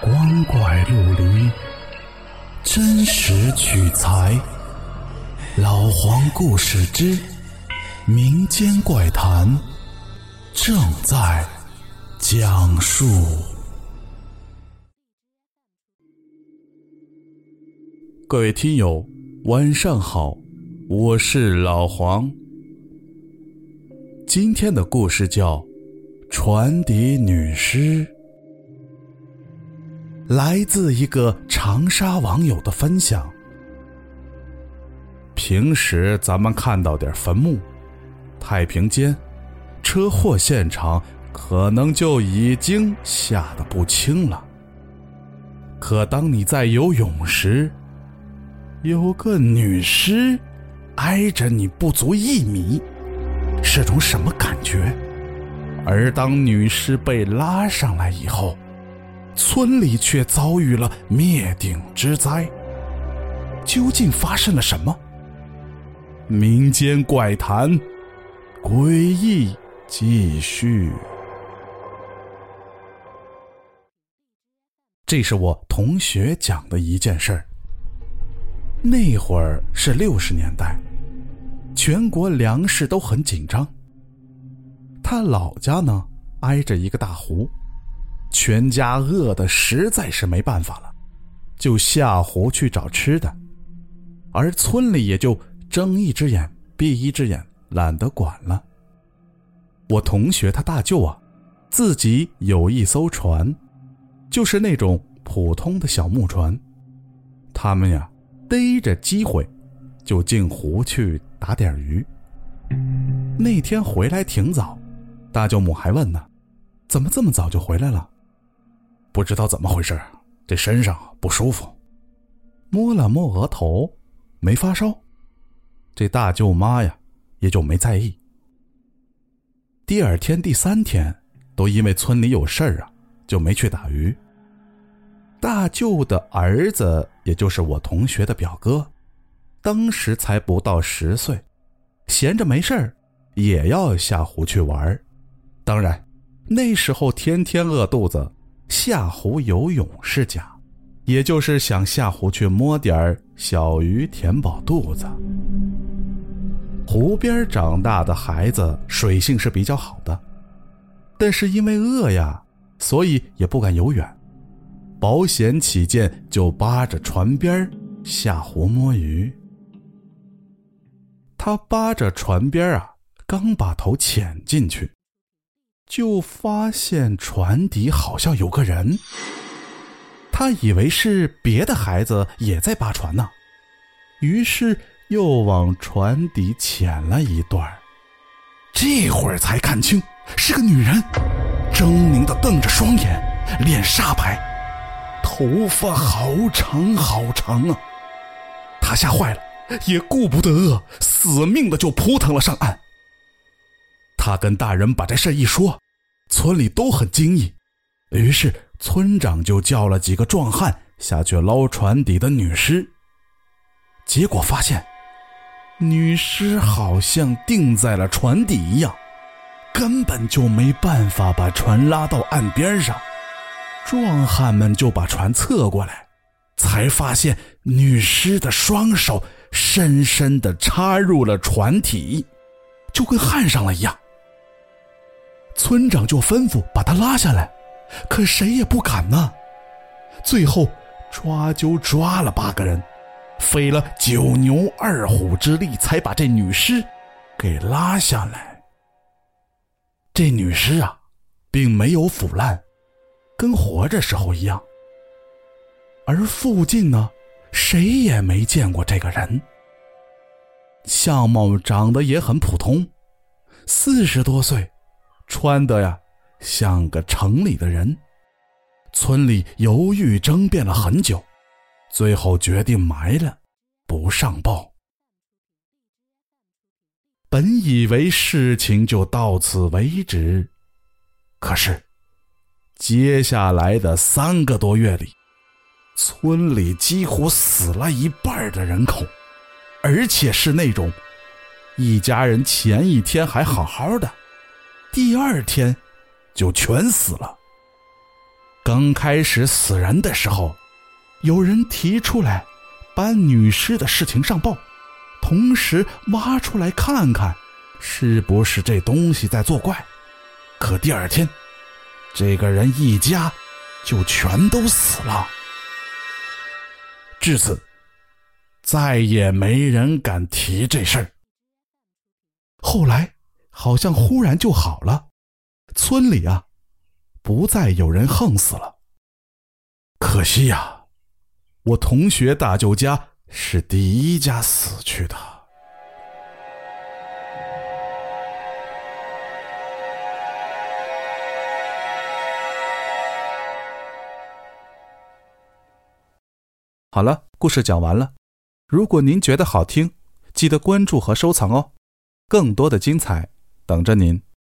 光怪陆离，真实取材。老黄故事之民间怪谈正在讲述。各位听友，晚上好，我是老黄。今天的故事叫《传笛女尸》。来自一个长沙网友的分享。平时咱们看到点坟墓、太平间、车祸现场，可能就已经吓得不轻了。可当你在游泳时，有个女尸挨着你不足一米，是种什么感觉？而当女尸被拉上来以后，村里却遭遇了灭顶之灾。究竟发生了什么？民间怪谈，诡异继续。这是我同学讲的一件事儿。那会儿是六十年代，全国粮食都很紧张。他老家呢，挨着一个大湖。全家饿的实在是没办法了，就下湖去找吃的，而村里也就睁一只眼闭一只眼，懒得管了。我同学他大舅啊，自己有一艘船，就是那种普通的小木船，他们呀逮着机会就进湖去打点鱼。那天回来挺早，大舅母还问呢，怎么这么早就回来了？不知道怎么回事，这身上不舒服。摸了摸额头，没发烧。这大舅妈呀，也就没在意。第二天、第三天，都因为村里有事儿啊，就没去打鱼。大舅的儿子，也就是我同学的表哥，当时才不到十岁，闲着没事儿，也要下湖去玩当然，那时候天天饿肚子。下湖游泳是假，也就是想下湖去摸点小鱼填饱肚子。湖边长大的孩子水性是比较好的，但是因为饿呀，所以也不敢游远。保险起见，就扒着船边下湖摸鱼。他扒着船边啊，刚把头潜进去。就发现船底好像有个人，他以为是别的孩子也在扒船呢，于是又往船底潜了一段这会儿才看清是个女人，狰狞的瞪着双眼，脸煞白，头发好长好长啊！他吓坏了，也顾不得饿，死命的就扑腾了上岸。他跟大人把这事一说，村里都很惊异，于是村长就叫了几个壮汉下去捞船底的女尸。结果发现，女尸好像定在了船底一样，根本就没办法把船拉到岸边上。壮汉们就把船侧过来，才发现女尸的双手深深的插入了船体，就跟焊上了一样。村长就吩咐把他拉下来，可谁也不敢呢。最后抓阄抓了八个人，费了九牛二虎之力，才把这女尸给拉下来。这女尸啊，并没有腐烂，跟活着时候一样。而附近呢，谁也没见过这个人，相貌长得也很普通，四十多岁。穿的呀，像个城里的人。村里犹豫争辩了很久，最后决定埋了，不上报。本以为事情就到此为止，可是，接下来的三个多月里，村里几乎死了一半的人口，而且是那种一家人前一天还好好的。第二天，就全死了。刚开始死人的时候，有人提出来把女尸的事情上报，同时挖出来看看，是不是这东西在作怪。可第二天，这个人一家就全都死了。至此，再也没人敢提这事儿。后来，好像忽然就好了，村里啊。不再有人横死了。可惜呀，我同学大舅家是第一家死去的。好了，故事讲完了。如果您觉得好听，记得关注和收藏哦，更多的精彩等着您。